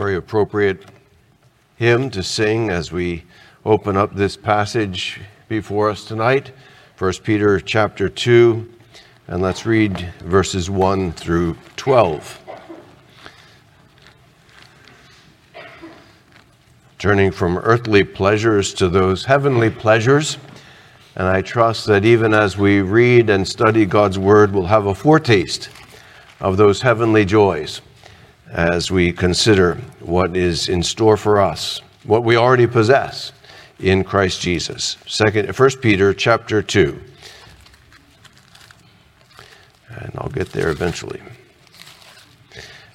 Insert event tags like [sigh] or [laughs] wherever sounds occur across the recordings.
very appropriate hymn to sing as we open up this passage before us tonight. 1 peter chapter 2 and let's read verses 1 through 12 turning from earthly pleasures to those heavenly pleasures and i trust that even as we read and study god's word we'll have a foretaste of those heavenly joys as we consider what is in store for us, what we already possess in Christ Jesus. Second, 1 Peter chapter 2. And I'll get there eventually.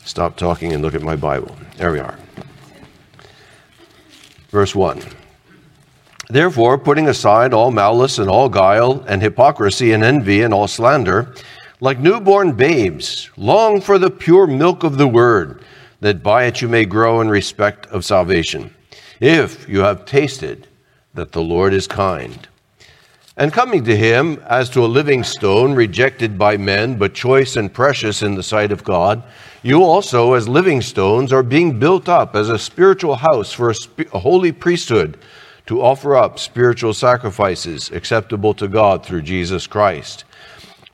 Stop talking and look at my Bible. There we are. Verse 1. Therefore, putting aside all malice and all guile and hypocrisy and envy and all slander, like newborn babes, long for the pure milk of the word, that by it you may grow in respect of salvation, if you have tasted that the Lord is kind. And coming to him as to a living stone, rejected by men, but choice and precious in the sight of God, you also, as living stones, are being built up as a spiritual house for a, sp- a holy priesthood to offer up spiritual sacrifices acceptable to God through Jesus Christ.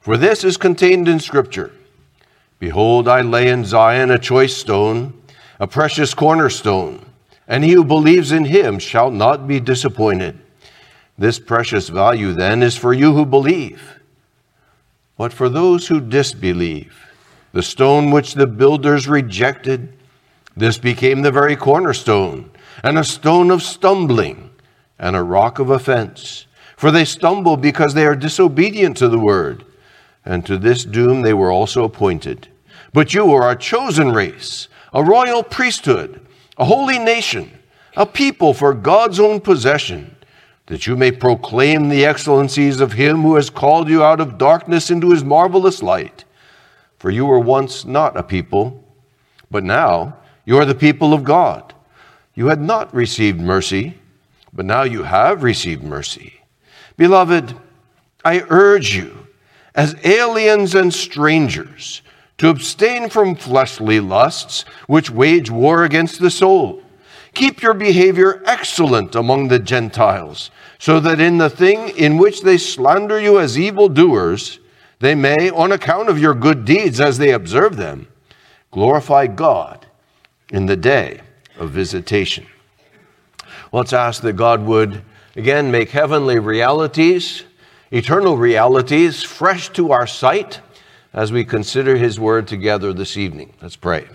For this is contained in Scripture Behold, I lay in Zion a choice stone, a precious cornerstone, and he who believes in him shall not be disappointed. This precious value, then, is for you who believe. But for those who disbelieve, the stone which the builders rejected, this became the very cornerstone, and a stone of stumbling, and a rock of offense. For they stumble because they are disobedient to the word and to this doom they were also appointed. But you are a chosen race, a royal priesthood, a holy nation, a people for God's own possession, that you may proclaim the excellencies of him who has called you out of darkness into his marvelous light. For you were once not a people, but now you are the people of God. You had not received mercy, but now you have received mercy. Beloved, I urge you as aliens and strangers, to abstain from fleshly lusts which wage war against the soul. Keep your behavior excellent among the Gentiles, so that in the thing in which they slander you as evildoers, they may, on account of your good deeds as they observe them, glorify God in the day of visitation. Let's ask that God would again make heavenly realities eternal realities fresh to our sight as we consider His Word together this evening. Let's pray.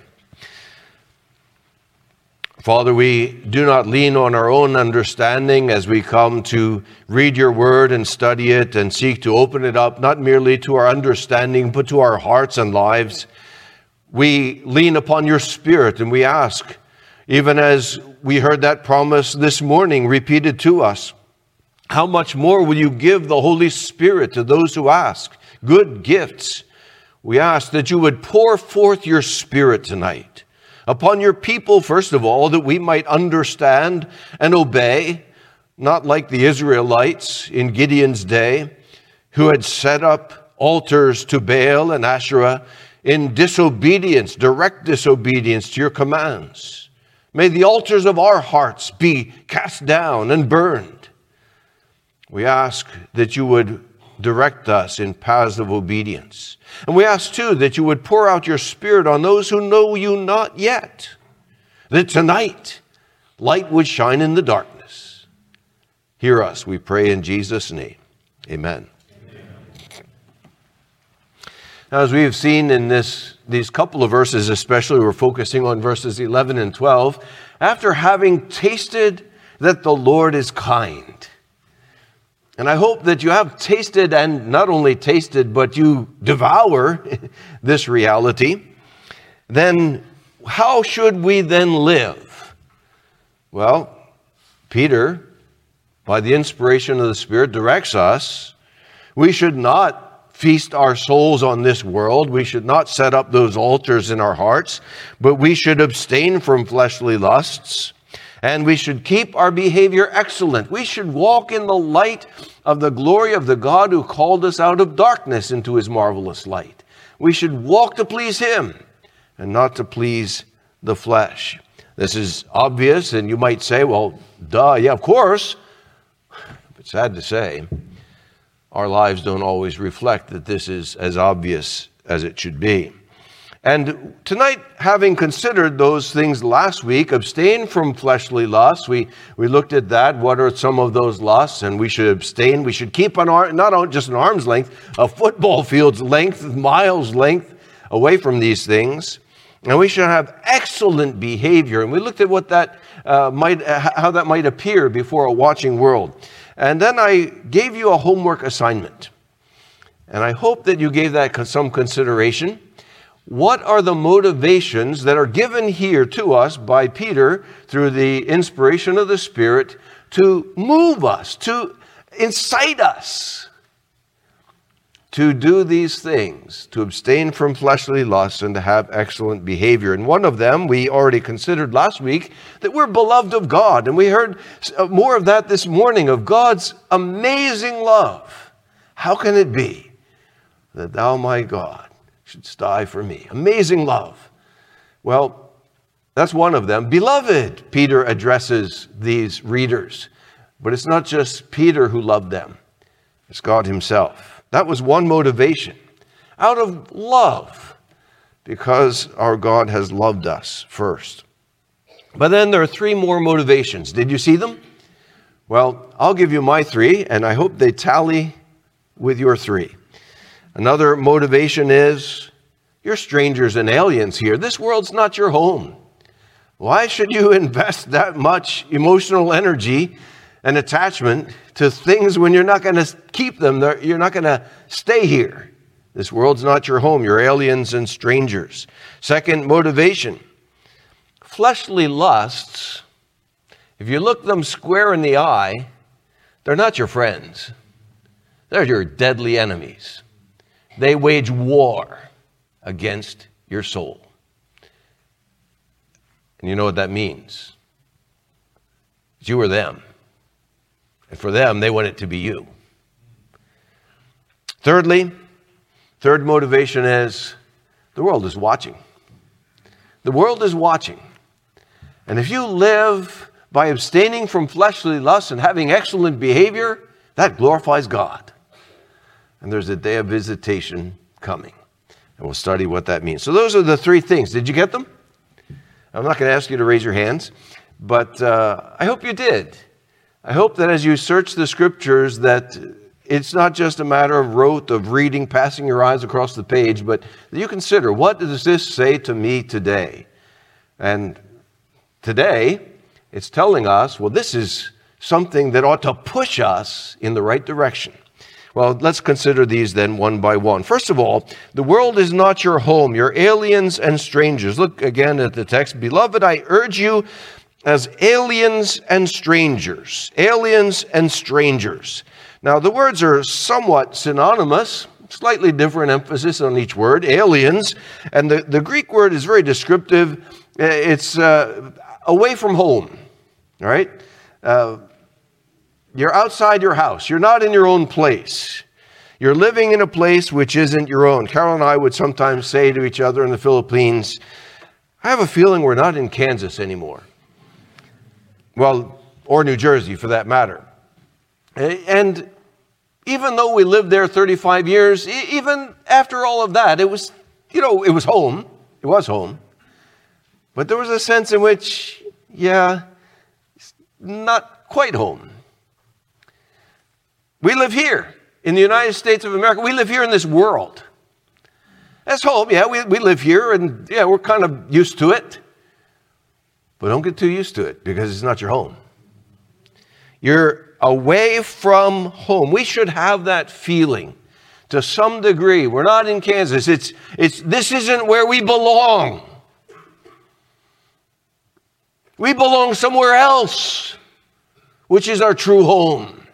Father, we do not lean on our own understanding as we come to read your word and study it and seek to open it up, not merely to our understanding, but to our hearts and lives. We lean upon your spirit and we ask, even as we heard that promise this morning repeated to us, how much more will you give the Holy Spirit to those who ask? Good gifts. We ask that you would pour forth your Spirit tonight upon your people, first of all, that we might understand and obey, not like the Israelites in Gideon's day, who had set up altars to Baal and Asherah in disobedience, direct disobedience to your commands. May the altars of our hearts be cast down and burned. We ask that you would direct us in paths of obedience. And we ask too that you would pour out your Spirit on those who know you not yet, that tonight light would shine in the darkness. Hear us, we pray in Jesus' name. Amen. Now, as we have seen in this, these couple of verses, especially, we're focusing on verses 11 and 12. After having tasted that the Lord is kind, and I hope that you have tasted and not only tasted, but you devour [laughs] this reality. Then how should we then live? Well, Peter, by the inspiration of the Spirit, directs us. We should not feast our souls on this world. We should not set up those altars in our hearts, but we should abstain from fleshly lusts and we should keep our behavior excellent. We should walk in the light of the glory of the God who called us out of darkness into his marvelous light. We should walk to please him and not to please the flesh. This is obvious, and you might say, well, duh, yeah, of course. But sad to say, our lives don't always reflect that this is as obvious as it should be. And tonight, having considered those things last week, abstain from fleshly lusts. We, we looked at that. What are some of those lusts? And we should abstain. We should keep an arm, not just an arm's length, a football field's length, miles length away from these things. And we should have excellent behavior. And we looked at what that uh, might, how that might appear before a watching world. And then I gave you a homework assignment. And I hope that you gave that some consideration. What are the motivations that are given here to us by Peter through the inspiration of the Spirit to move us, to incite us to do these things, to abstain from fleshly lusts and to have excellent behavior? And one of them we already considered last week that we're beloved of God. And we heard uh, more of that this morning of God's amazing love. How can it be that thou, my God, should die for me. Amazing love. Well, that's one of them. Beloved, Peter addresses these readers. But it's not just Peter who loved them, it's God Himself. That was one motivation. Out of love, because our God has loved us first. But then there are three more motivations. Did you see them? Well, I'll give you my three, and I hope they tally with your three. Another motivation is you're strangers and aliens here. This world's not your home. Why should you [laughs] invest that much emotional energy and attachment to things when you're not going to keep them? You're not going to stay here. This world's not your home. You're aliens and strangers. Second motivation fleshly lusts, if you look them square in the eye, they're not your friends, they're your deadly enemies. They wage war against your soul. And you know what that means? You or them. And for them, they want it to be you. Thirdly, third motivation is the world is watching. The world is watching. And if you live by abstaining from fleshly lusts and having excellent behavior, that glorifies God and there's a day of visitation coming. And we'll study what that means. So, those are the three things. Did you get them? I'm not going to ask you to raise your hands, but uh, I hope you did. I hope that as you search the scriptures, that it's not just a matter of rote, of reading, passing your eyes across the page, but that you consider what does this say to me today? And today, it's telling us, well, this is something that ought to push us in the right direction. Well, let's consider these then one by one. First of all, the world is not your home. You're aliens and strangers. Look again at the text. Beloved, I urge you as aliens and strangers. Aliens and strangers. Now, the words are somewhat synonymous, slightly different emphasis on each word. Aliens. And the, the Greek word is very descriptive. It's uh, away from home, all right? Uh, you're outside your house. You're not in your own place. You're living in a place which isn't your own. Carol and I would sometimes say to each other in the Philippines, I have a feeling we're not in Kansas anymore. Well, or New Jersey for that matter. And even though we lived there 35 years, even after all of that, it was, you know, it was home. It was home. But there was a sense in which, yeah, not quite home. We live here in the United States of America. We live here in this world. That's home. Yeah, we, we live here and yeah, we're kind of used to it. But don't get too used to it because it's not your home. You're away from home. We should have that feeling to some degree. We're not in Kansas. It's, it's, this isn't where we belong. We belong somewhere else, which is our true home.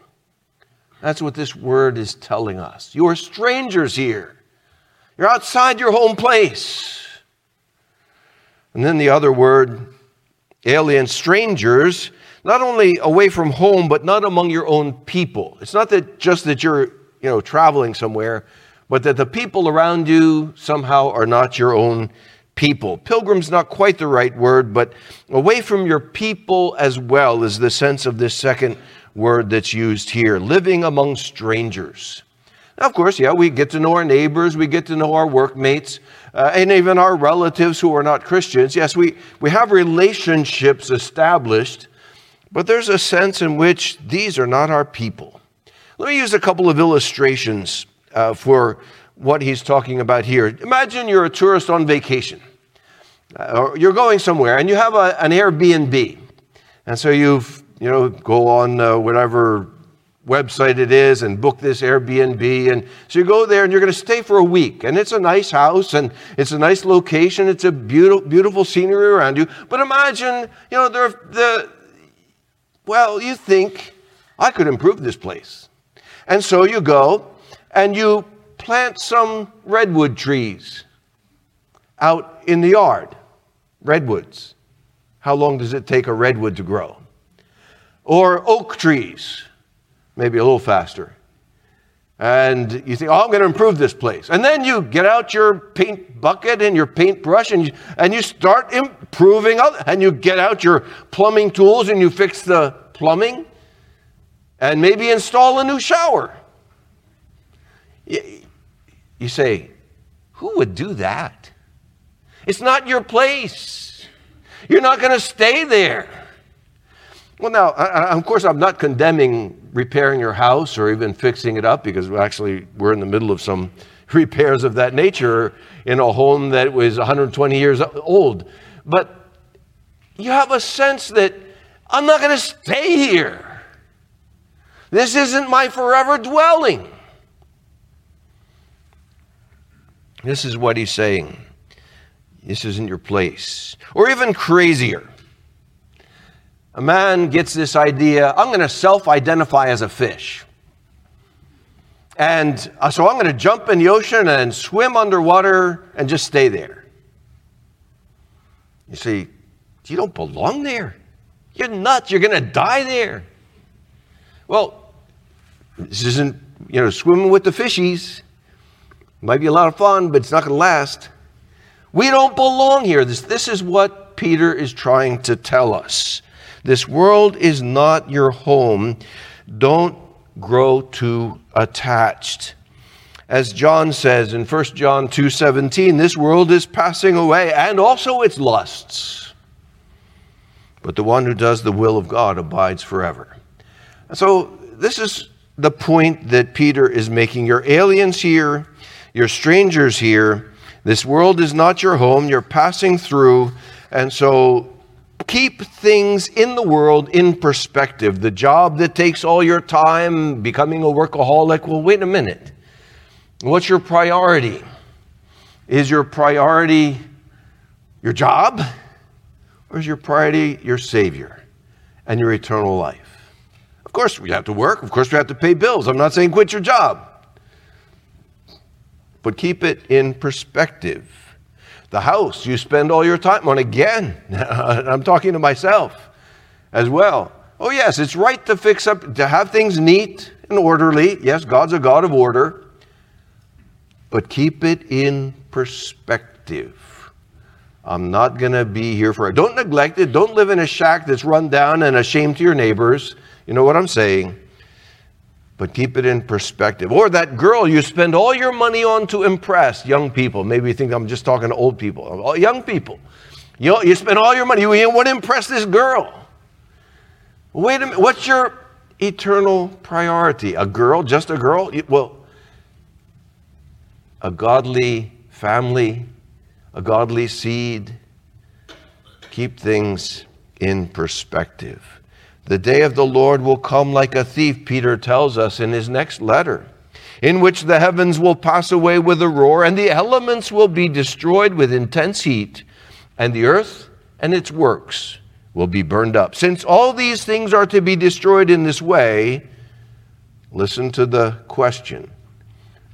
That's what this word is telling us. You are strangers here. You're outside your home place. And then the other word, alien strangers, not only away from home, but not among your own people. It's not that just that you're, you know, traveling somewhere, but that the people around you somehow are not your own people. Pilgrim's not quite the right word, but away from your people as well is the sense of this second word that's used here living among strangers. Now, of course, yeah, we get to know our neighbors, we get to know our workmates, uh, and even our relatives who are not Christians. Yes, we, we have relationships established, but there's a sense in which these are not our people. Let me use a couple of illustrations uh, for what he's talking about here. Imagine you're a tourist on vacation, uh, or you're going somewhere, and you have a, an Airbnb. And so you've, you know, go on uh, whatever website it is and book this Airbnb. And so you go there and you're going to stay for a week. And it's a nice house and it's a nice location. It's a beautiful, beautiful scenery around you. But imagine, you know, the, the, well, you think, I could improve this place. And so you go and you plant some redwood trees out in the yard. Redwoods. How long does it take a redwood to grow? Or oak trees maybe a little faster. And you think, oh, I'm going to improve this place. And then you get out your paint bucket and your paintbrush and you, and you start improving, and you get out your plumbing tools and you fix the plumbing and maybe install a new shower. You say, who would do that? It's not your place. You're not going to stay there. Well, now, I, of course, I'm not condemning repairing your house or even fixing it up because actually we're in the middle of some [laughs] repairs of that nature in a home that was 120 years old. But you have a sense that I'm not going to stay here. This isn't my forever dwelling. This is what he's saying. This isn't your place. Or even crazier a man gets this idea I'm going to self identify as a fish. And uh, so I'm going to jump in the ocean and swim underwater and just stay there. You see, you don't belong there. You're nuts. You're going to die there. Well, this isn't, you know, swimming with the fishies. Might be a lot of fun, but it's not going to last. We don't belong here. This, this is what Peter is trying to tell us. This world is not your home. Don't grow too attached. As John says in 1 John 2:17, this world is passing away and also its lusts. But the one who does the will of God abides forever. So this is the point that Peter is making. You're aliens here, you're strangers here. This world is not your home. You're passing through. And so keep things in the world in perspective. The job that takes all your time, becoming a workaholic, well, wait a minute. What's your priority? Is your priority your job? Or is your priority your Savior and your eternal life? Of course, we have to work. Of course, we have to pay bills. I'm not saying quit your job. But keep it in perspective. The house you spend all your time on. Again, [laughs] I'm talking to myself as well. Oh, yes, it's right to fix up, to have things neat and orderly. Yes, God's a God of order. But keep it in perspective. I'm not going to be here for. Don't neglect it. Don't live in a shack that's run down and a shame to your neighbors. You know what I'm saying? But keep it in perspective. Or that girl you spend all your money on to impress young people. Maybe you think I'm just talking to old people. Young people. You, you spend all your money. You want to impress this girl. Wait a minute. What's your eternal priority? A girl? Just a girl? Well, a godly family, a godly seed. Keep things in perspective. The day of the Lord will come like a thief, Peter tells us in his next letter, in which the heavens will pass away with a roar, and the elements will be destroyed with intense heat, and the earth and its works will be burned up. Since all these things are to be destroyed in this way, listen to the question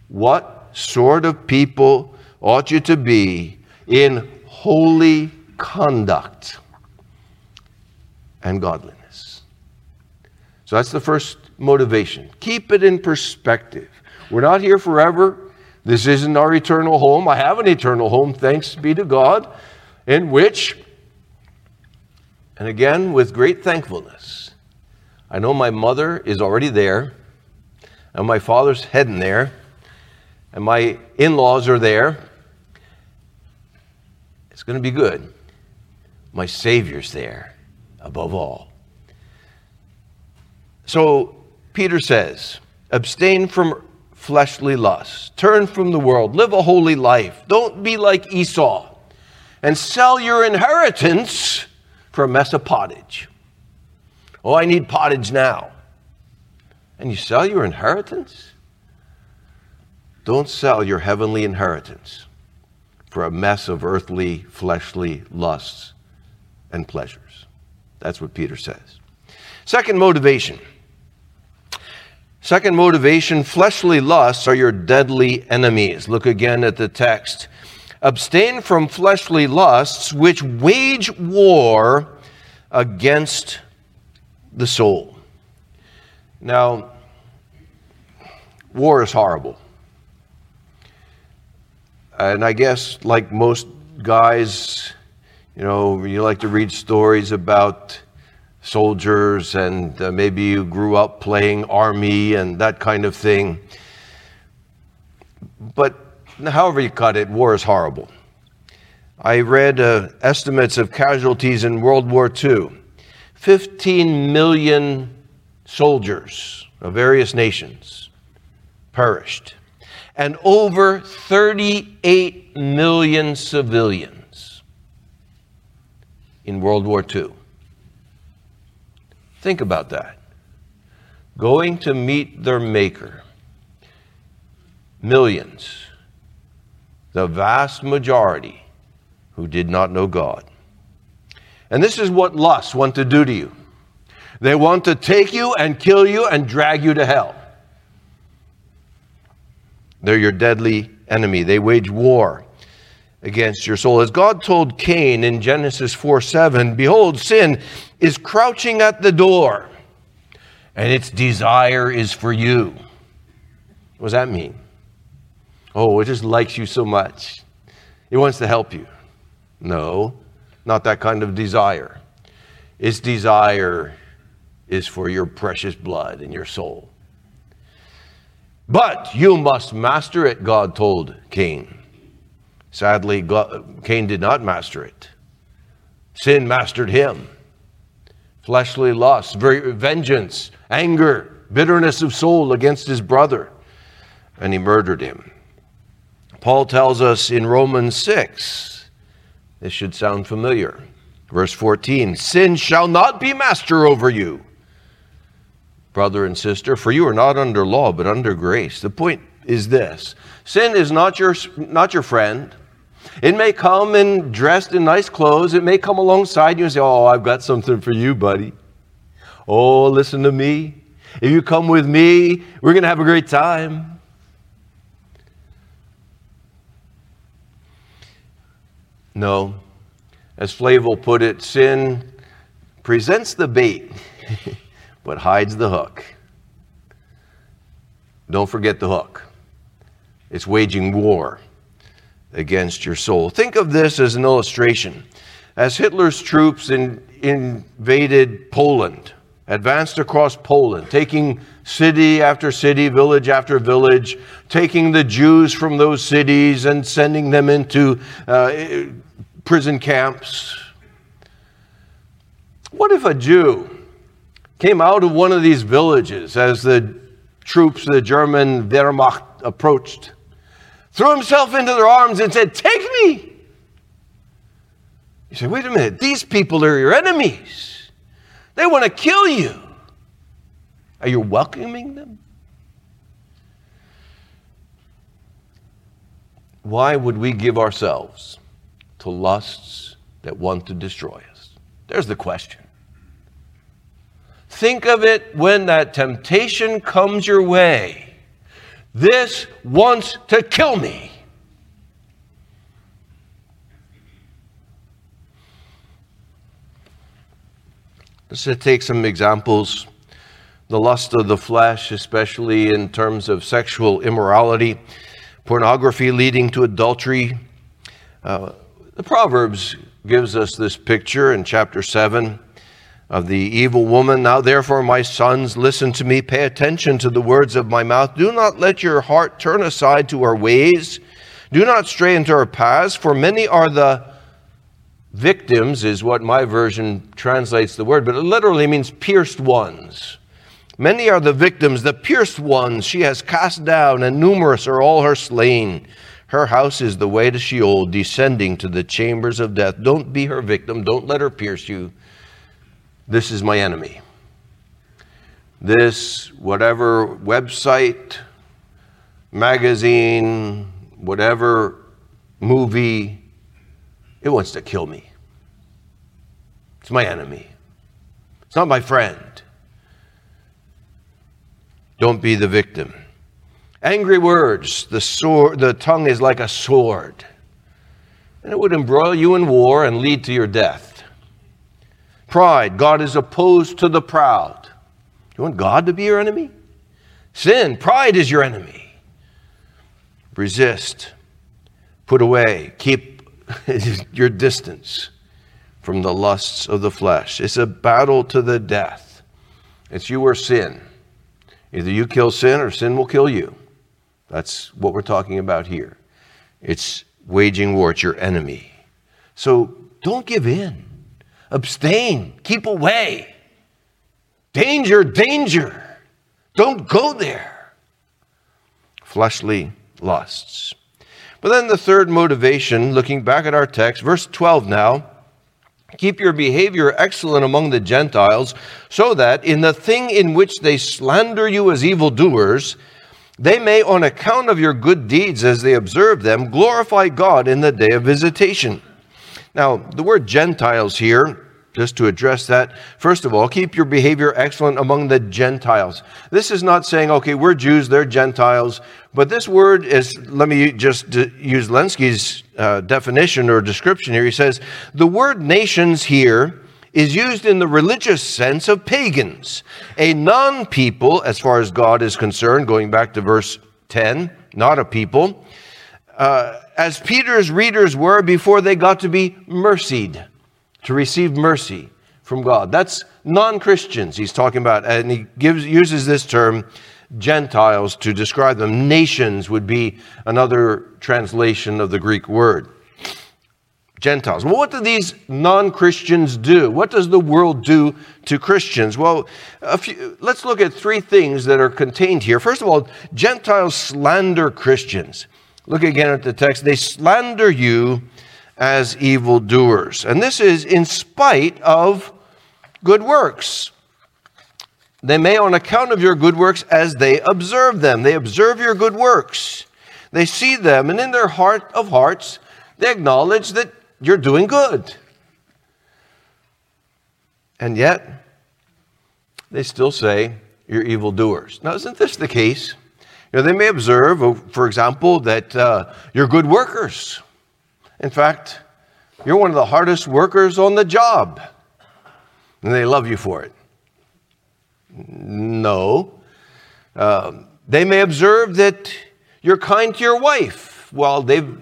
What sort of people ought you to be in holy conduct and godliness? So that's the first motivation. Keep it in perspective. We're not here forever. This isn't our eternal home. I have an eternal home, thanks be to God, in which, and again, with great thankfulness, I know my mother is already there, and my father's heading there, and my in laws are there. It's going to be good. My Savior's there above all. So Peter says, abstain from fleshly lusts, turn from the world, live a holy life. Don't be like Esau and sell your inheritance for a mess of pottage. Oh, I need pottage now. And you sell your inheritance? Don't sell your heavenly inheritance for a mess of earthly, fleshly lusts and pleasures. That's what Peter says. Second motivation. Second motivation fleshly lusts are your deadly enemies. Look again at the text. Abstain from fleshly lusts which wage war against the soul. Now, war is horrible. And I guess, like most guys, you know, you like to read stories about soldiers and uh, maybe you grew up playing army and that kind of thing. But however you cut it, war is horrible. I read uh, estimates of casualties in World War II 15 million soldiers of various nations perished, and over 38 million civilians in World War II. Think about that. Going to meet their Maker. Millions. The vast majority who did not know God. And this is what lusts want to do to you. They want to take you and kill you and drag you to hell. They're your deadly enemy. They wage war against your soul. As God told Cain in Genesis 4 7, Behold, sin is crouching at the door, and its desire is for you. What does that mean? Oh, it just likes you so much. It wants to help you. No, not that kind of desire. Its desire is for your precious blood and your soul. But you must master it, God told Cain. Sadly, Cain did not master it. Sin mastered him. Fleshly lust, vengeance, anger, bitterness of soul against his brother, and he murdered him. Paul tells us in Romans 6, this should sound familiar. Verse 14 Sin shall not be master over you, brother and sister, for you are not under law, but under grace. The point is this sin is not your, not your friend. It may come and dressed in nice clothes. It may come alongside you and say, Oh, I've got something for you, buddy. Oh, listen to me. If you come with me, we're going to have a great time. No. As Flavel put it, sin presents the bait, [laughs] but hides the hook. Don't forget the hook. It's waging war against your soul. Think of this as an illustration. As Hitler's troops in, invaded Poland, advanced across Poland, taking city after city, village after village, taking the Jews from those cities and sending them into uh, prison camps. What if a Jew came out of one of these villages as the troops, of the German Wehrmacht, approached? Threw himself into their arms and said, Take me. You say, Wait a minute, these people are your enemies. They want to kill you. Are you welcoming them? Why would we give ourselves to lusts that want to destroy us? There's the question. Think of it when that temptation comes your way this wants to kill me. Let's take some examples. The lust of the flesh, especially in terms of sexual immorality. pornography leading to adultery. Uh, the Proverbs gives us this picture in chapter 7 of the evil woman. Now, therefore, my sons, listen to me, pay attention to the words of my mouth. Do not let your heart turn aside to her ways. Do not stray into her paths, for many are the victims, is what my version translates the word, but it literally means pierced ones. Many are the victims, the pierced ones she has cast down, and numerous are all her slain. Her house is the way to Sheol, descending to the chambers of death. Don't be her victim. Don't let her pierce you. This is my enemy. This, whatever website, magazine, whatever movie, it wants to kill me. It's my enemy. It's not my friend. Don't be the victim. Angry words, the, sword, the tongue is like a sword, and it would embroil you in war and lead to your death. Pride, God is opposed to the proud. You want God to be your enemy? Sin, pride is your enemy. Resist, put away, keep [laughs] your distance from the lusts of the flesh. It's a battle to the death. It's you or sin. Either you kill sin or sin will kill you. That's what we're talking about here. It's waging war, it's your enemy. So don't give in, abstain, keep away. Danger, danger. Don't go there. Fleshly lusts. But then the third motivation, looking back at our text, verse 12 now. Keep your behavior excellent among the Gentiles, so that in the thing in which they slander you as evildoers, they may, on account of your good deeds as they observe them, glorify God in the day of visitation. Now, the word Gentiles here, just to address that, first of all, keep your behavior excellent among the Gentiles. This is not saying, okay, we're Jews, they're Gentiles, but this word is, let me just use Lenski's uh, definition or description here. He says, the word nations here is used in the religious sense of pagans, a non people, as far as God is concerned, going back to verse 10, not a people, uh, as Peter's readers were before they got to be mercied, to receive mercy from God. That's non Christians he's talking about, and he gives, uses this term. Gentiles to describe them. Nations would be another translation of the Greek word. Gentiles. Well, what do these non Christians do? What does the world do to Christians? Well, few, let's look at three things that are contained here. First of all, Gentiles slander Christians. Look again at the text. They slander you as evildoers. And this is in spite of good works. They may, on account of your good works, as they observe them. They observe your good works. They see them, and in their heart of hearts, they acknowledge that you're doing good. And yet, they still say you're evildoers. Now, isn't this the case? You know, they may observe, oh, for example, that uh, you're good workers. In fact, you're one of the hardest workers on the job. And they love you for it. No. Um, they may observe that you're kind to your wife. Well, they've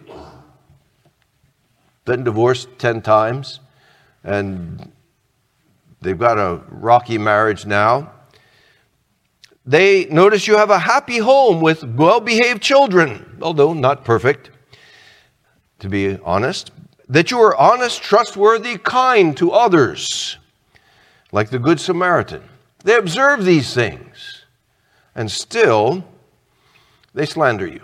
been divorced 10 times, and they've got a rocky marriage now. They notice you have a happy home with well behaved children, although not perfect, to be honest. That you are honest, trustworthy, kind to others, like the Good Samaritan. They observe these things, and still they slander you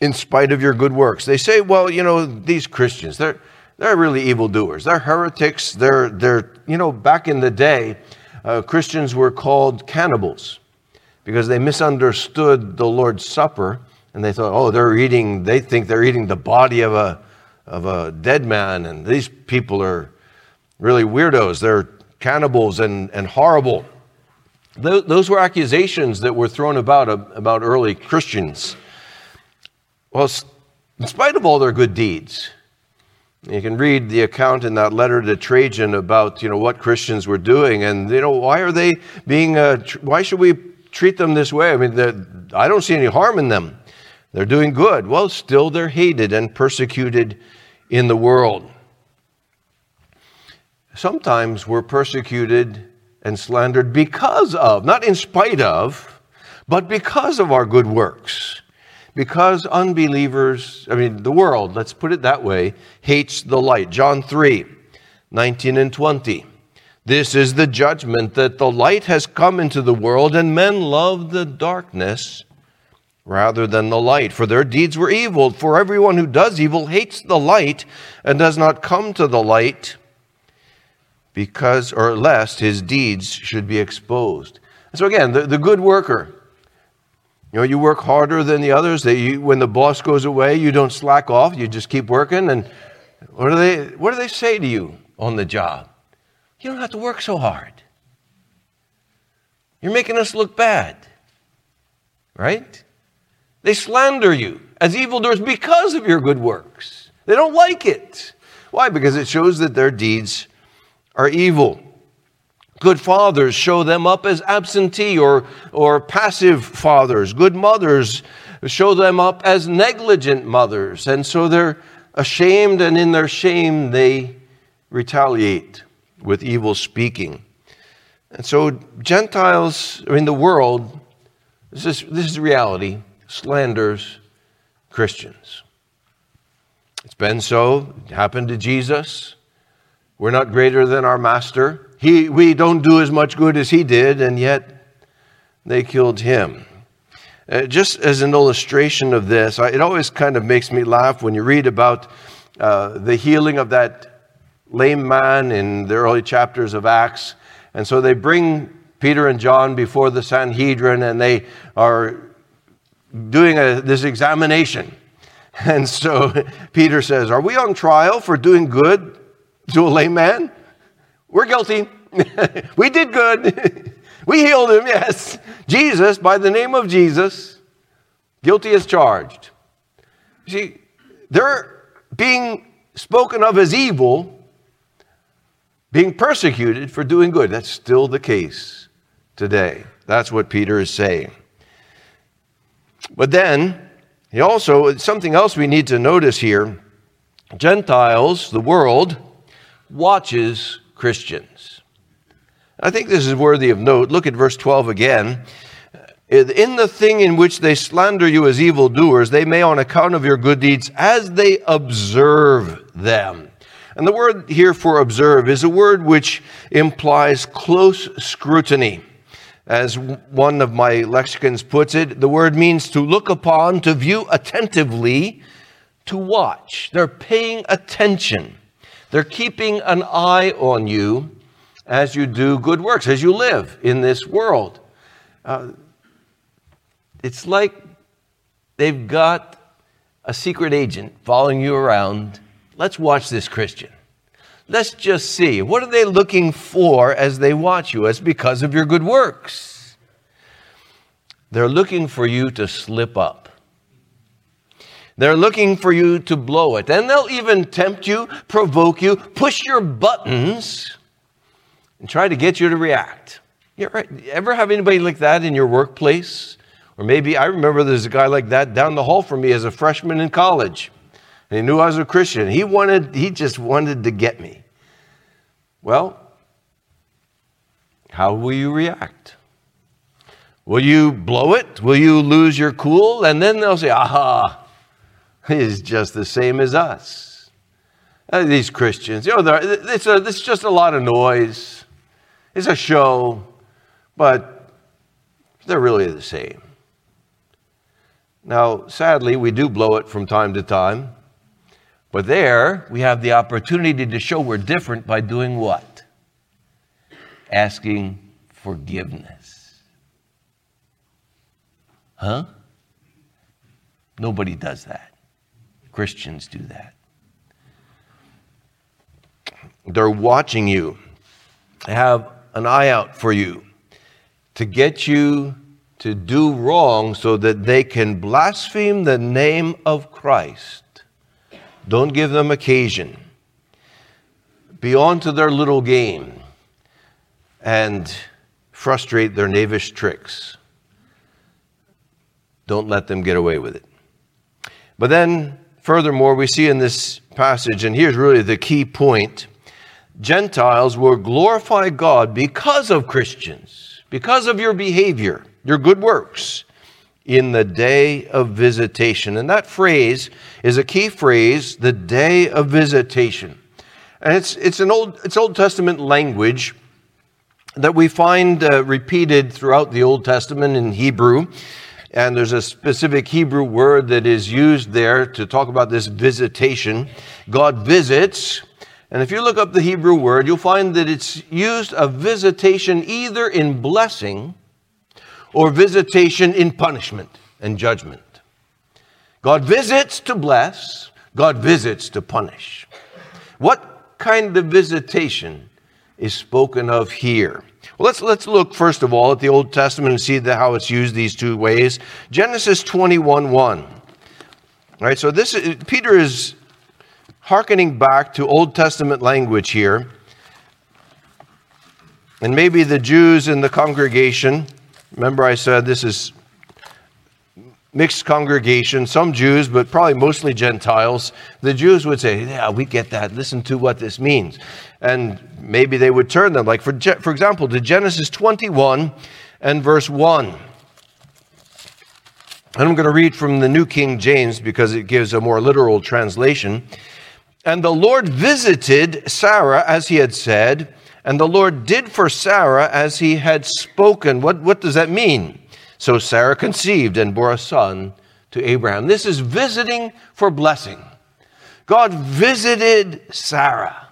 in spite of your good works. They say, well, you know, these Christians, they're, they're really evildoers. They're heretics. They're, they're you know, back in the day, uh, Christians were called cannibals because they misunderstood the Lord's Supper and they thought, oh, they're eating, they think they're eating the body of a, of a dead man, and these people are really weirdos. They're cannibals and, and horrible. Those were accusations that were thrown about about early Christians. Well, in spite of all their good deeds, you can read the account in that letter to Trajan about you know what Christians were doing, and you know why are they being? Uh, why should we treat them this way? I mean, I don't see any harm in them. They're doing good. Well, still they're hated and persecuted in the world. Sometimes we're persecuted and slandered because of, not in spite of, but because of our good works. Because unbelievers, I mean, the world, let's put it that way, hates the light. John 3 19 and 20. This is the judgment that the light has come into the world, and men love the darkness rather than the light, for their deeds were evil. For everyone who does evil hates the light and does not come to the light because or lest his deeds should be exposed. So again, the, the good worker, you know, you work harder than the others. That you, when the boss goes away, you don't slack off. You just keep working. And what do they what do they say to you on the job? You don't have to work so hard. You're making us look bad, right? They slander you as evildoers because of your good works. They don't like it. Why? Because it shows that their deeds are evil. Good fathers show them up as absentee or, or passive fathers. Good mothers show them up as negligent mothers. And so they're ashamed, and in their shame, they retaliate with evil speaking. And so, Gentiles, in the world, this is, this is reality, slanders Christians. It's been so, it happened to Jesus. We're not greater than our master. He, we don't do as much good as he did, and yet they killed him. Uh, just as an illustration of this, I, it always kind of makes me laugh when you read about uh, the healing of that lame man in the early chapters of Acts. And so they bring Peter and John before the Sanhedrin and they are doing a, this examination. [laughs] And so Peter says, Are we on trial for doing good to a lame man? We're guilty. [laughs] we did good. [laughs] we healed him, yes. Jesus, by the name of Jesus, guilty as charged. See, they're being spoken of as evil, being persecuted for doing good. That's still the case today. That's what Peter is saying. But then, he also, something else we need to notice here Gentiles, the world, watches Christians. I think this is worthy of note. Look at verse 12 again. In the thing in which they slander you as evildoers, they may, on account of your good deeds, as they observe them. And the word here for observe is a word which implies close scrutiny. As one of my lexicons puts it, the word means to look upon, to view attentively, to watch. They're paying attention. They're keeping an eye on you as you do good works, as you live in this world. Uh, it's like they've got a secret agent following you around. Let's watch this Christian. Let's just see. What are they looking for as they watch you? It's because of your good works. They're looking for you to slip up. They're looking for you to blow it. And they'll even tempt you, provoke you, push your buttons, and try to get you to react. You ever have anybody like that in your workplace? Or maybe I remember there's a guy like that down the hall from me as a freshman in college. And he knew I was a Christian. He wanted, he just wanted to get me. Well, how will you react? Will you blow it? Will you lose your cool? And then they'll say, aha, is just the same as us. Uh, these Christians, you know, it's, a, it's just a lot of noise. It's a show, but they're really the same. Now, sadly, we do blow it from time to time, but there we have the opportunity to show we're different by doing what? Asking forgiveness. Huh? Nobody does that. Christians do that. They're watching you, they have an eye out for you to get you to do wrong so that they can blaspheme the name of Christ. Don't give them occasion. Be on to their little game and frustrate their knavish tricks. Don't let them get away with it. But then, furthermore, we see in this passage, and here's really the key point Gentiles will glorify God because of Christians, because of your behavior, your good works in the day of visitation. And that phrase is a key phrase, the day of visitation. And it's, it's an old, it's Old Testament language that we find uh, repeated throughout the Old Testament in Hebrew. And there's a specific Hebrew word that is used there to talk about this visitation. God visits. And if you look up the Hebrew word, you'll find that it's used a visitation either in blessing or visitation in punishment and judgment. God visits to bless, God visits to punish. What kind of visitation is spoken of here? Let's, let's look first of all at the Old Testament and see the, how it's used these two ways. Genesis 21 1. All right, so this is, Peter is hearkening back to Old Testament language here. And maybe the Jews in the congregation Remember, I said this is mixed congregation, some Jews, but probably mostly Gentiles. The Jews would say, Yeah, we get that. Listen to what this means. And maybe they would turn them, like, for, for example, to Genesis 21 and verse 1. And I'm going to read from the New King James because it gives a more literal translation. And the Lord visited Sarah as he had said and the Lord did for Sarah as he had spoken. What, what does that mean? So Sarah conceived and bore a son to Abraham. This is visiting for blessing. God visited Sarah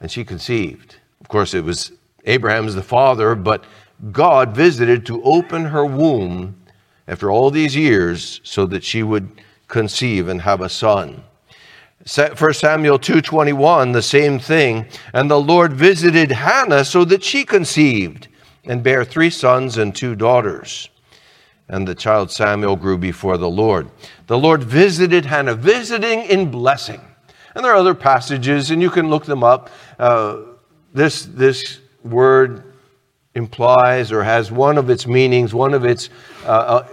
and she conceived. Of course, it was Abraham's the father, but God visited to open her womb after all these years so that she would conceive and have a son. 1 Samuel 2:21 the same thing and the Lord visited Hannah so that she conceived and bare three sons and two daughters. And the child Samuel grew before the Lord. The Lord visited Hannah visiting in blessing. And there are other passages and you can look them up. Uh, this this word implies or has one of its meanings one of its uh, uh,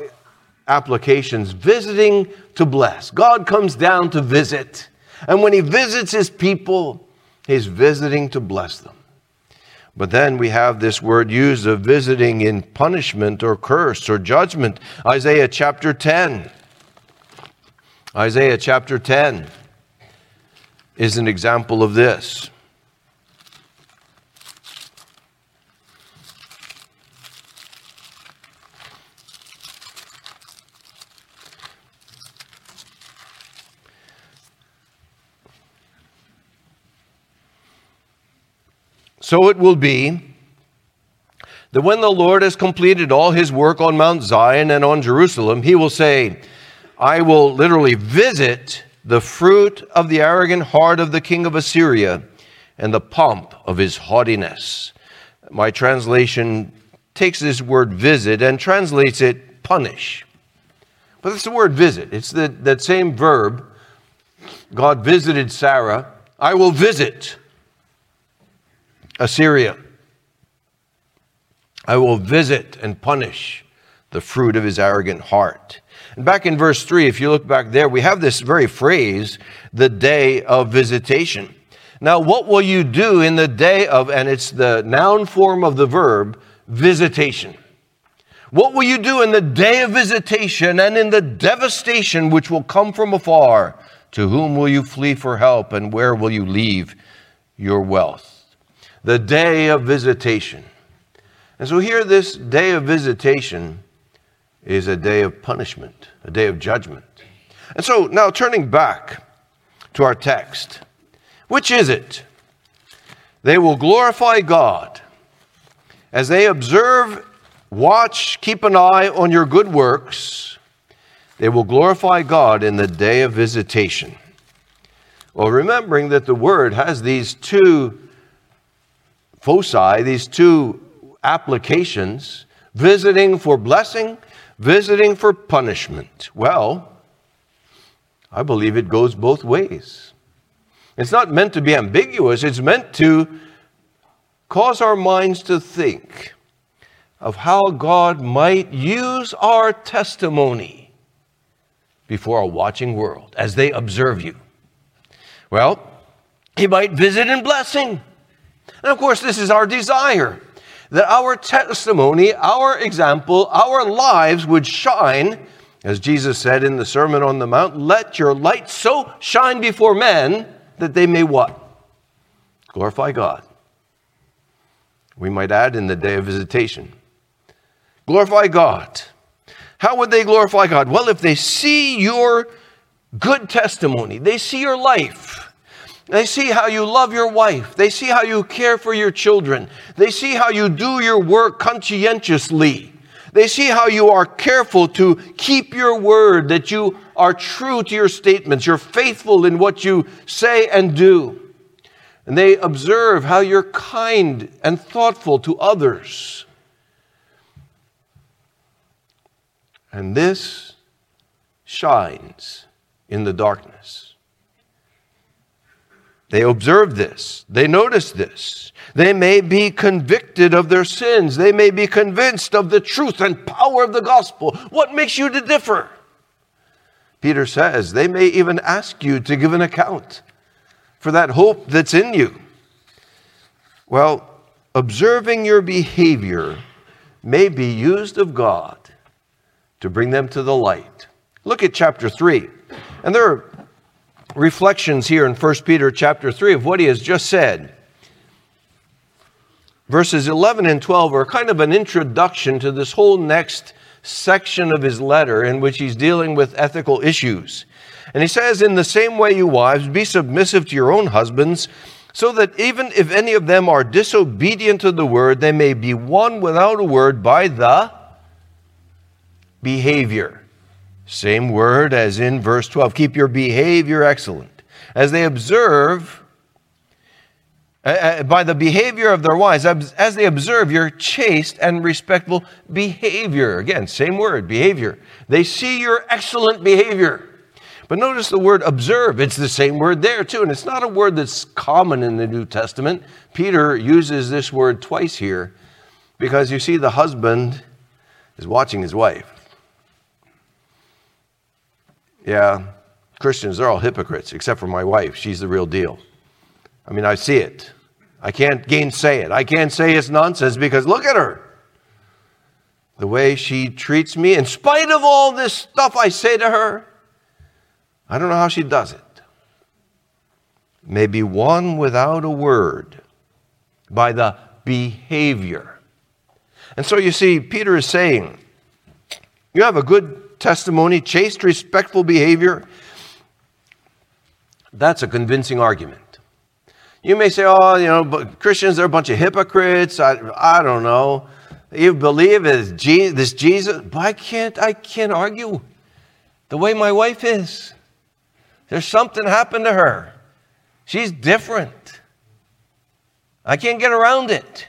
applications. Visiting to bless. God comes down to visit. And when he visits his people, he's visiting to bless them. But then we have this word used of visiting in punishment or curse or judgment. Isaiah chapter 10. Isaiah chapter 10 is an example of this. So it will be that when the Lord has completed all his work on Mount Zion and on Jerusalem, he will say, I will literally visit the fruit of the arrogant heart of the king of Assyria and the pomp of his haughtiness. My translation takes this word visit and translates it punish. But it's the word visit. It's the, that same verb. God visited Sarah. I will visit Assyria. I will visit and punish the fruit of his arrogant heart. And back in verse 3, if you look back there, we have this very phrase, the day of visitation. Now, what will you do in the day of, and it's the noun form of the verb, visitation. What will you do in the day of visitation and in the devastation which will come from afar? To whom will you flee for help, and where will you leave your wealth? The day of visitation. And so here, this day of visitation is a day of punishment, a day of judgment. And so now turning back to our text, which is it? They will glorify God as they observe, watch, keep an eye on your good works. They will glorify God in the day of visitation. Well, remembering that the word has these two foci, these two applications, visiting for blessing, visiting for punishment. Well, I believe it goes both ways. It's not meant to be ambiguous, it's meant to cause our minds to think of how God might use our testimony before a watching world as they observe you? Well, he might visit in blessing. And of course, this is our desire that our testimony, our example, our lives would shine, as Jesus said in the Sermon on the Mount, let your light so shine before men that they may what? Glorify God. We might add in the day of visitation. Glorify God. How would they glorify God? Well, if they see your good testimony, they see your life, they see how you love your wife. They see how you care for your children. They see how you do your work conscientiously. They see how you are careful to keep your word, that you are true to your statements, you're faithful in what you say and do. And they observe how you're kind and thoughtful to others. And this shines in the darkness. They observe this. They notice this. They may be convicted of their sins. They may be convinced of the truth and power of the gospel. What makes you to differ? Peter says they may even ask you to give an account for that hope that's in you. Well, observing your behavior may be used of God to bring them to the light. Look at chapter 3. And there are reflections here in 1 Peter chapter 3 of what he has just said. Verses 11 and 12 are kind of an introduction to this whole next section of his letter in which he's dealing with ethical issues. And he says, In the same way, you wives, be submissive to your own husbands, so that even if any of them are disobedient to the word, they may be won without a word by the behavior same word as in verse 12. Keep your behavior excellent. As they observe, uh, by the behavior of their wives, as they observe your chaste and respectable behavior. Again, same word, behavior. They see your excellent behavior. But notice the word observe. It's the same word there, too. And it's not a word that's common in the New Testament. Peter uses this word twice here because you see, the husband is watching his wife. Yeah, Christians, they're all hypocrites, except for my wife. She's the real deal. I mean, I see it. I can't gainsay it. I can't say it's nonsense because look at her. The way she treats me, in spite of all this stuff I say to her, I don't know how she does it. Maybe won without a word by the behavior. And so you see, Peter is saying, you have a good testimony, chaste, respectful behavior, that's a convincing argument. You may say, oh, you know, but Christians, they're a bunch of hypocrites. I, I don't know. You believe this Jesus, but I can't, I can't argue the way my wife is. There's something happened to her. She's different. I can't get around it.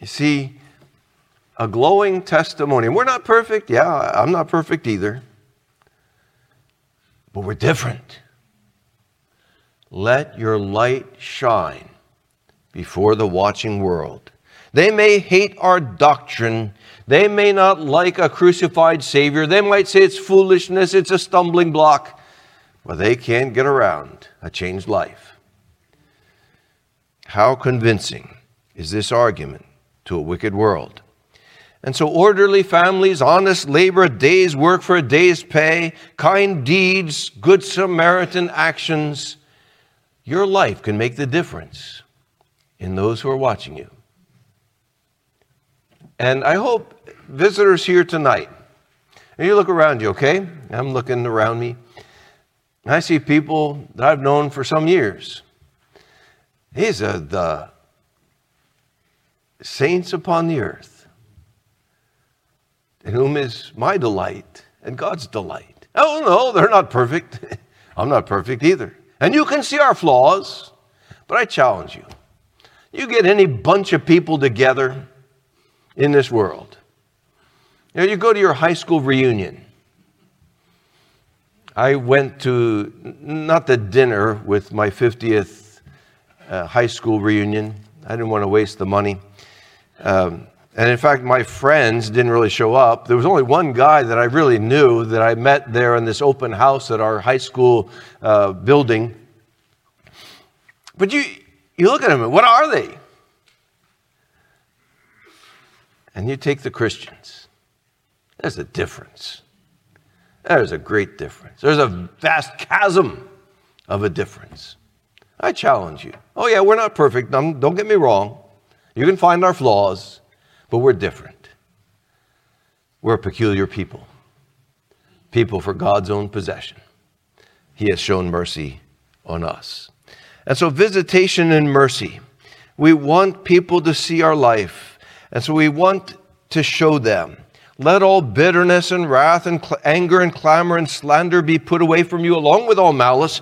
You see, a glowing testimony. We're not perfect. Yeah, I'm not perfect either. But we're different. Let your light shine before the watching world. They may hate our doctrine. They may not like a crucified Savior. They might say it's foolishness, it's a stumbling block. But they can't get around a changed life. How convincing is this argument to a wicked world? And so, orderly families, honest labor, a day's work for a day's pay, kind deeds, good Samaritan actions, your life can make the difference in those who are watching you. And I hope visitors here tonight, and you look around you, okay? I'm looking around me. I see people that I've known for some years. These are the saints upon the earth in whom is my delight and God's delight. Oh, no, they're not perfect. [laughs] I'm not perfect either. And you can see our flaws, but I challenge you. You get any bunch of people together in this world. You, know, you go to your high school reunion. I went to not the dinner with my 50th uh, high school reunion. I didn't want to waste the money. Um, And in fact, my friends didn't really show up. There was only one guy that I really knew that I met there in this open house at our high school uh, building. But you, you look at them, what are they? And you take the Christians. There's a difference. There's a great difference. There's a vast chasm of a difference. I challenge you. Oh, yeah, we're not perfect. Don't get me wrong. You can find our flaws, but we're different. We're a peculiar people, people for God's own possession. He has shown mercy on us. And so, visitation and mercy. We want people to see our life, and so we want to show them let all bitterness and wrath and cl- anger and clamor and slander be put away from you, along with all malice.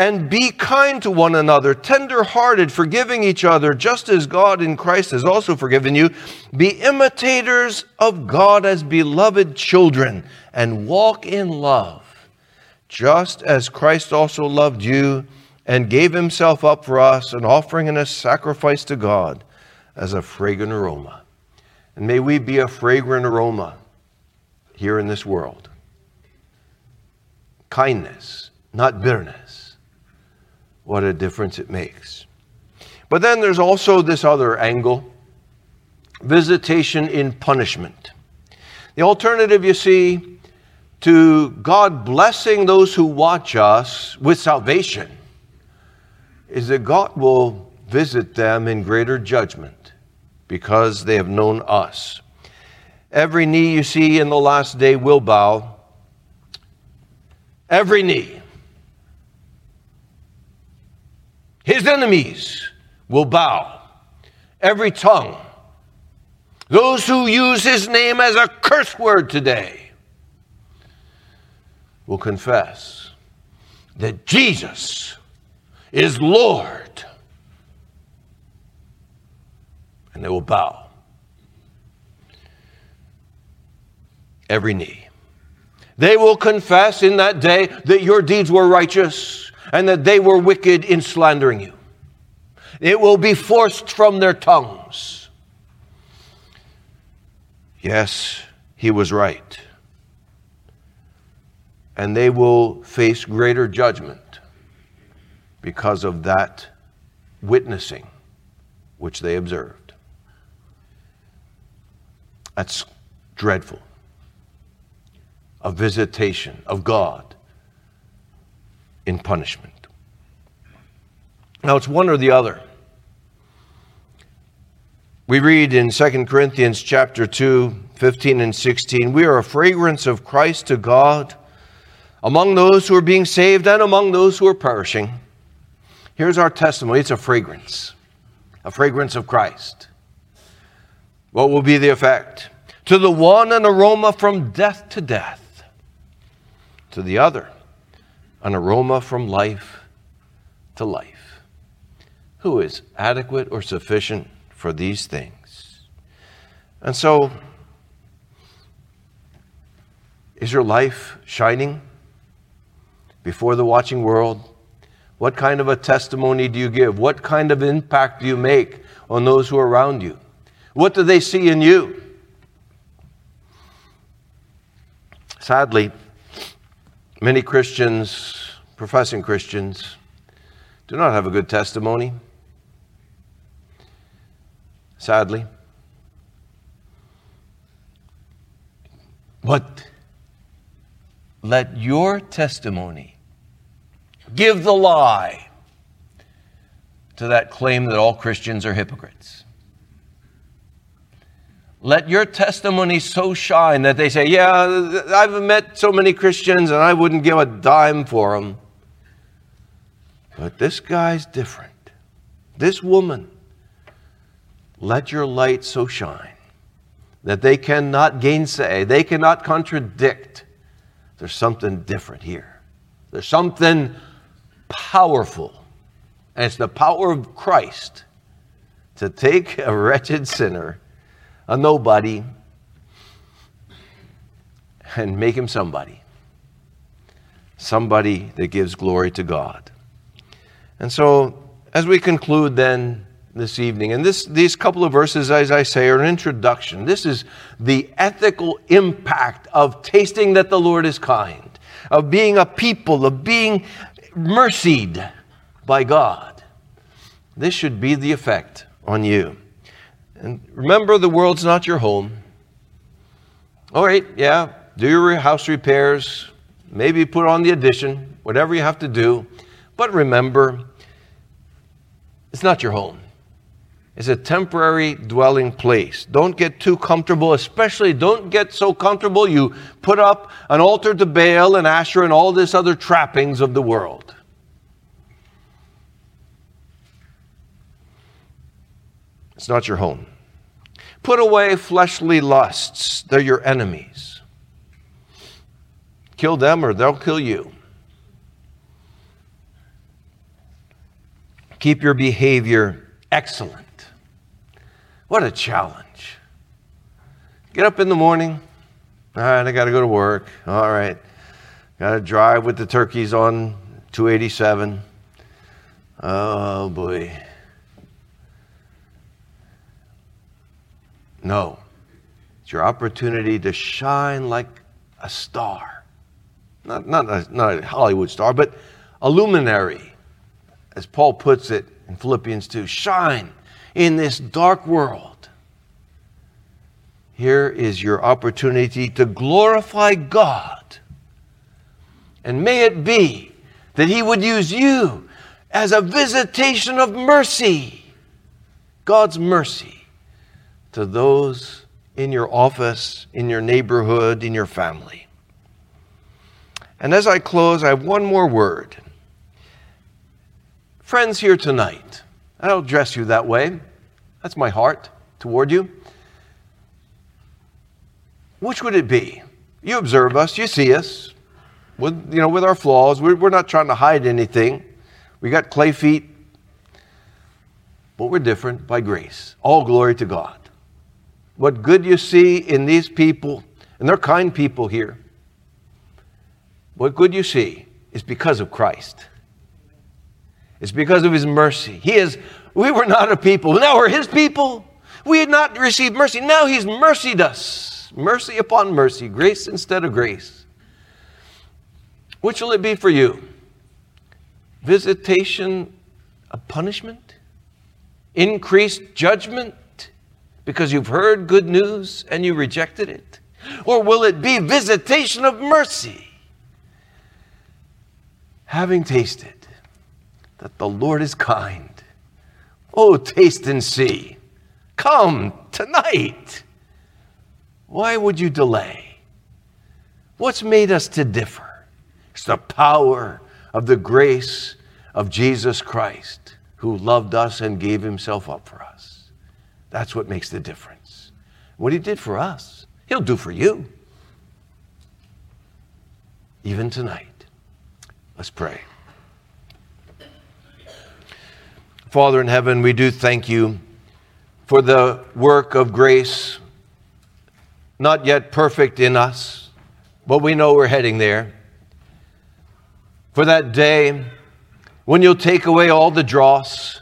And be kind to one another, tender hearted, forgiving each other, just as God in Christ has also forgiven you. Be imitators of God as beloved children, and walk in love, just as Christ also loved you and gave himself up for us, an offering and a sacrifice to God as a fragrant aroma. And may we be a fragrant aroma here in this world. Kindness, not bitterness. What a difference it makes. But then there's also this other angle visitation in punishment. The alternative, you see, to God blessing those who watch us with salvation is that God will visit them in greater judgment because they have known us. Every knee you see in the last day will bow. Every knee. His enemies will bow. Every tongue. Those who use his name as a curse word today will confess that Jesus is Lord. And they will bow. every knee. They will confess in that day that your deeds were righteous and that they were wicked in slandering you. It will be forced from their tongues. Yes, he was right. And they will face greater judgment because of that witnessing which they observed. That's dreadful a visitation of God in punishment. Now, it's one or the other. We read in 2 Corinthians chapter 2, 15 and 16, we are a fragrance of Christ to God among those who are being saved and among those who are perishing. Here's our testimony it's a fragrance, a fragrance of Christ. What will be the effect? To the one, an aroma from death to death to the other, an aroma from life to life. Who is adequate or sufficient for these things? And so, is your life shining before the watching world? What kind of a testimony do you give? What kind of impact do you make on those who are around you? What do they see in you? Sadly, Many Christians, professing Christians, do not have a good testimony. Sadly. But let your testimony give the lie to that claim that all Christians are hypocrites. Let your testimony so shine that they say, Yeah, I've met so many Christians and I wouldn't give a dime for them. But this guy's different. This woman, let your light so shine that they cannot gainsay, they cannot contradict. There's something different here. There's something powerful. And it's the power of Christ to take a wretched sinner a nobody and make him somebody. Somebody that gives glory to God. And so, as we conclude then this evening. And this, these couple of verses, as I say, are an introduction. This is the ethical impact of tasting that the Lord is kind, of being a people, of being mercied by God. This should be the effect on you. And remember, the world's not your home. All right, yeah, do your house repairs, maybe put on the addition, whatever you have to do. But remember, it's not your home. It's a temporary dwelling place. Don't get too comfortable, especially don't get so comfortable you put up an altar to Baal and Asher and all this other trappings of the world. It's not your home. Put away fleshly lusts, they're your enemies. Kill them or they'll kill you. Keep your behavior excellent. What a challenge. Get up in the morning. All right, I got to go to work. All right. Got to drive with the turkeys on 287. Oh, boy. No. It's your opportunity to shine like a star. Not, not, a, not a Hollywood star, but a luminary, as Paul puts it in Philippians 2. Shine in this dark world. Here is your opportunity to glorify God. And may it be that He would use you as a visitation of mercy, God's mercy to those in your office, in your neighborhood, in your family. And as I close, I have one more word. Friends here tonight, I don't address you that way. That's my heart toward you. Which would it be? You observe us, you see us, with, you know, with our flaws. We're, we're not trying to hide anything. We got clay feet, but we're different by grace. All glory to God what good you see in these people, and they're kind people here, what good you see is because of Christ. It's because of his mercy. He is, we were not a people. Now we're his people. We had not received mercy. Now he's mercied us. Mercy upon mercy, grace instead of grace. Which will it be for you? Visitation of punishment? Increased judgment? Because you've heard good news and you rejected it? Or will it be visitation of mercy? Having tasted that the Lord is kind, oh, taste and see. Come tonight. Why would you delay? What's made us to differ? It's the power of the grace of Jesus Christ who loved us and gave himself up for us. That's what makes the difference. What he did for us, he'll do for you. Even tonight. Let's pray. Father in heaven, we do thank you for the work of grace, not yet perfect in us, but we know we're heading there. For that day when you'll take away all the dross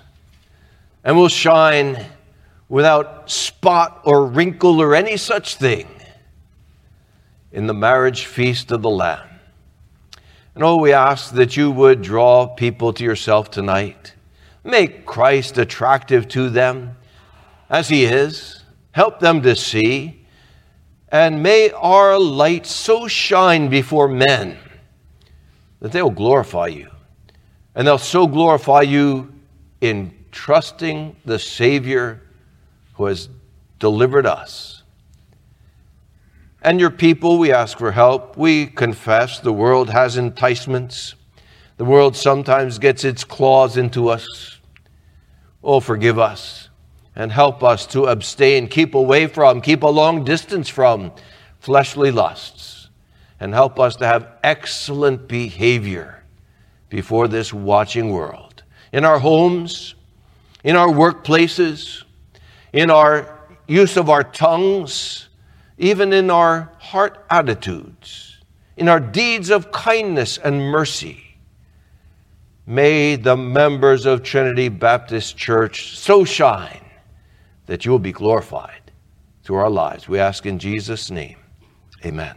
and we'll shine without spot or wrinkle or any such thing in the marriage feast of the Lamb. And oh, we ask that you would draw people to yourself tonight. Make Christ attractive to them as he is. Help them to see. And may our light so shine before men that they will glorify you. And they'll so glorify you in trusting the Savior who has delivered us. And your people, we ask for help. We confess the world has enticements. The world sometimes gets its claws into us. Oh, forgive us and help us to abstain, keep away from, keep a long distance from fleshly lusts, and help us to have excellent behavior before this watching world. In our homes, in our workplaces, in our use of our tongues, even in our heart attitudes, in our deeds of kindness and mercy. May the members of Trinity Baptist Church so shine that you will be glorified through our lives. We ask in Jesus' name. Amen.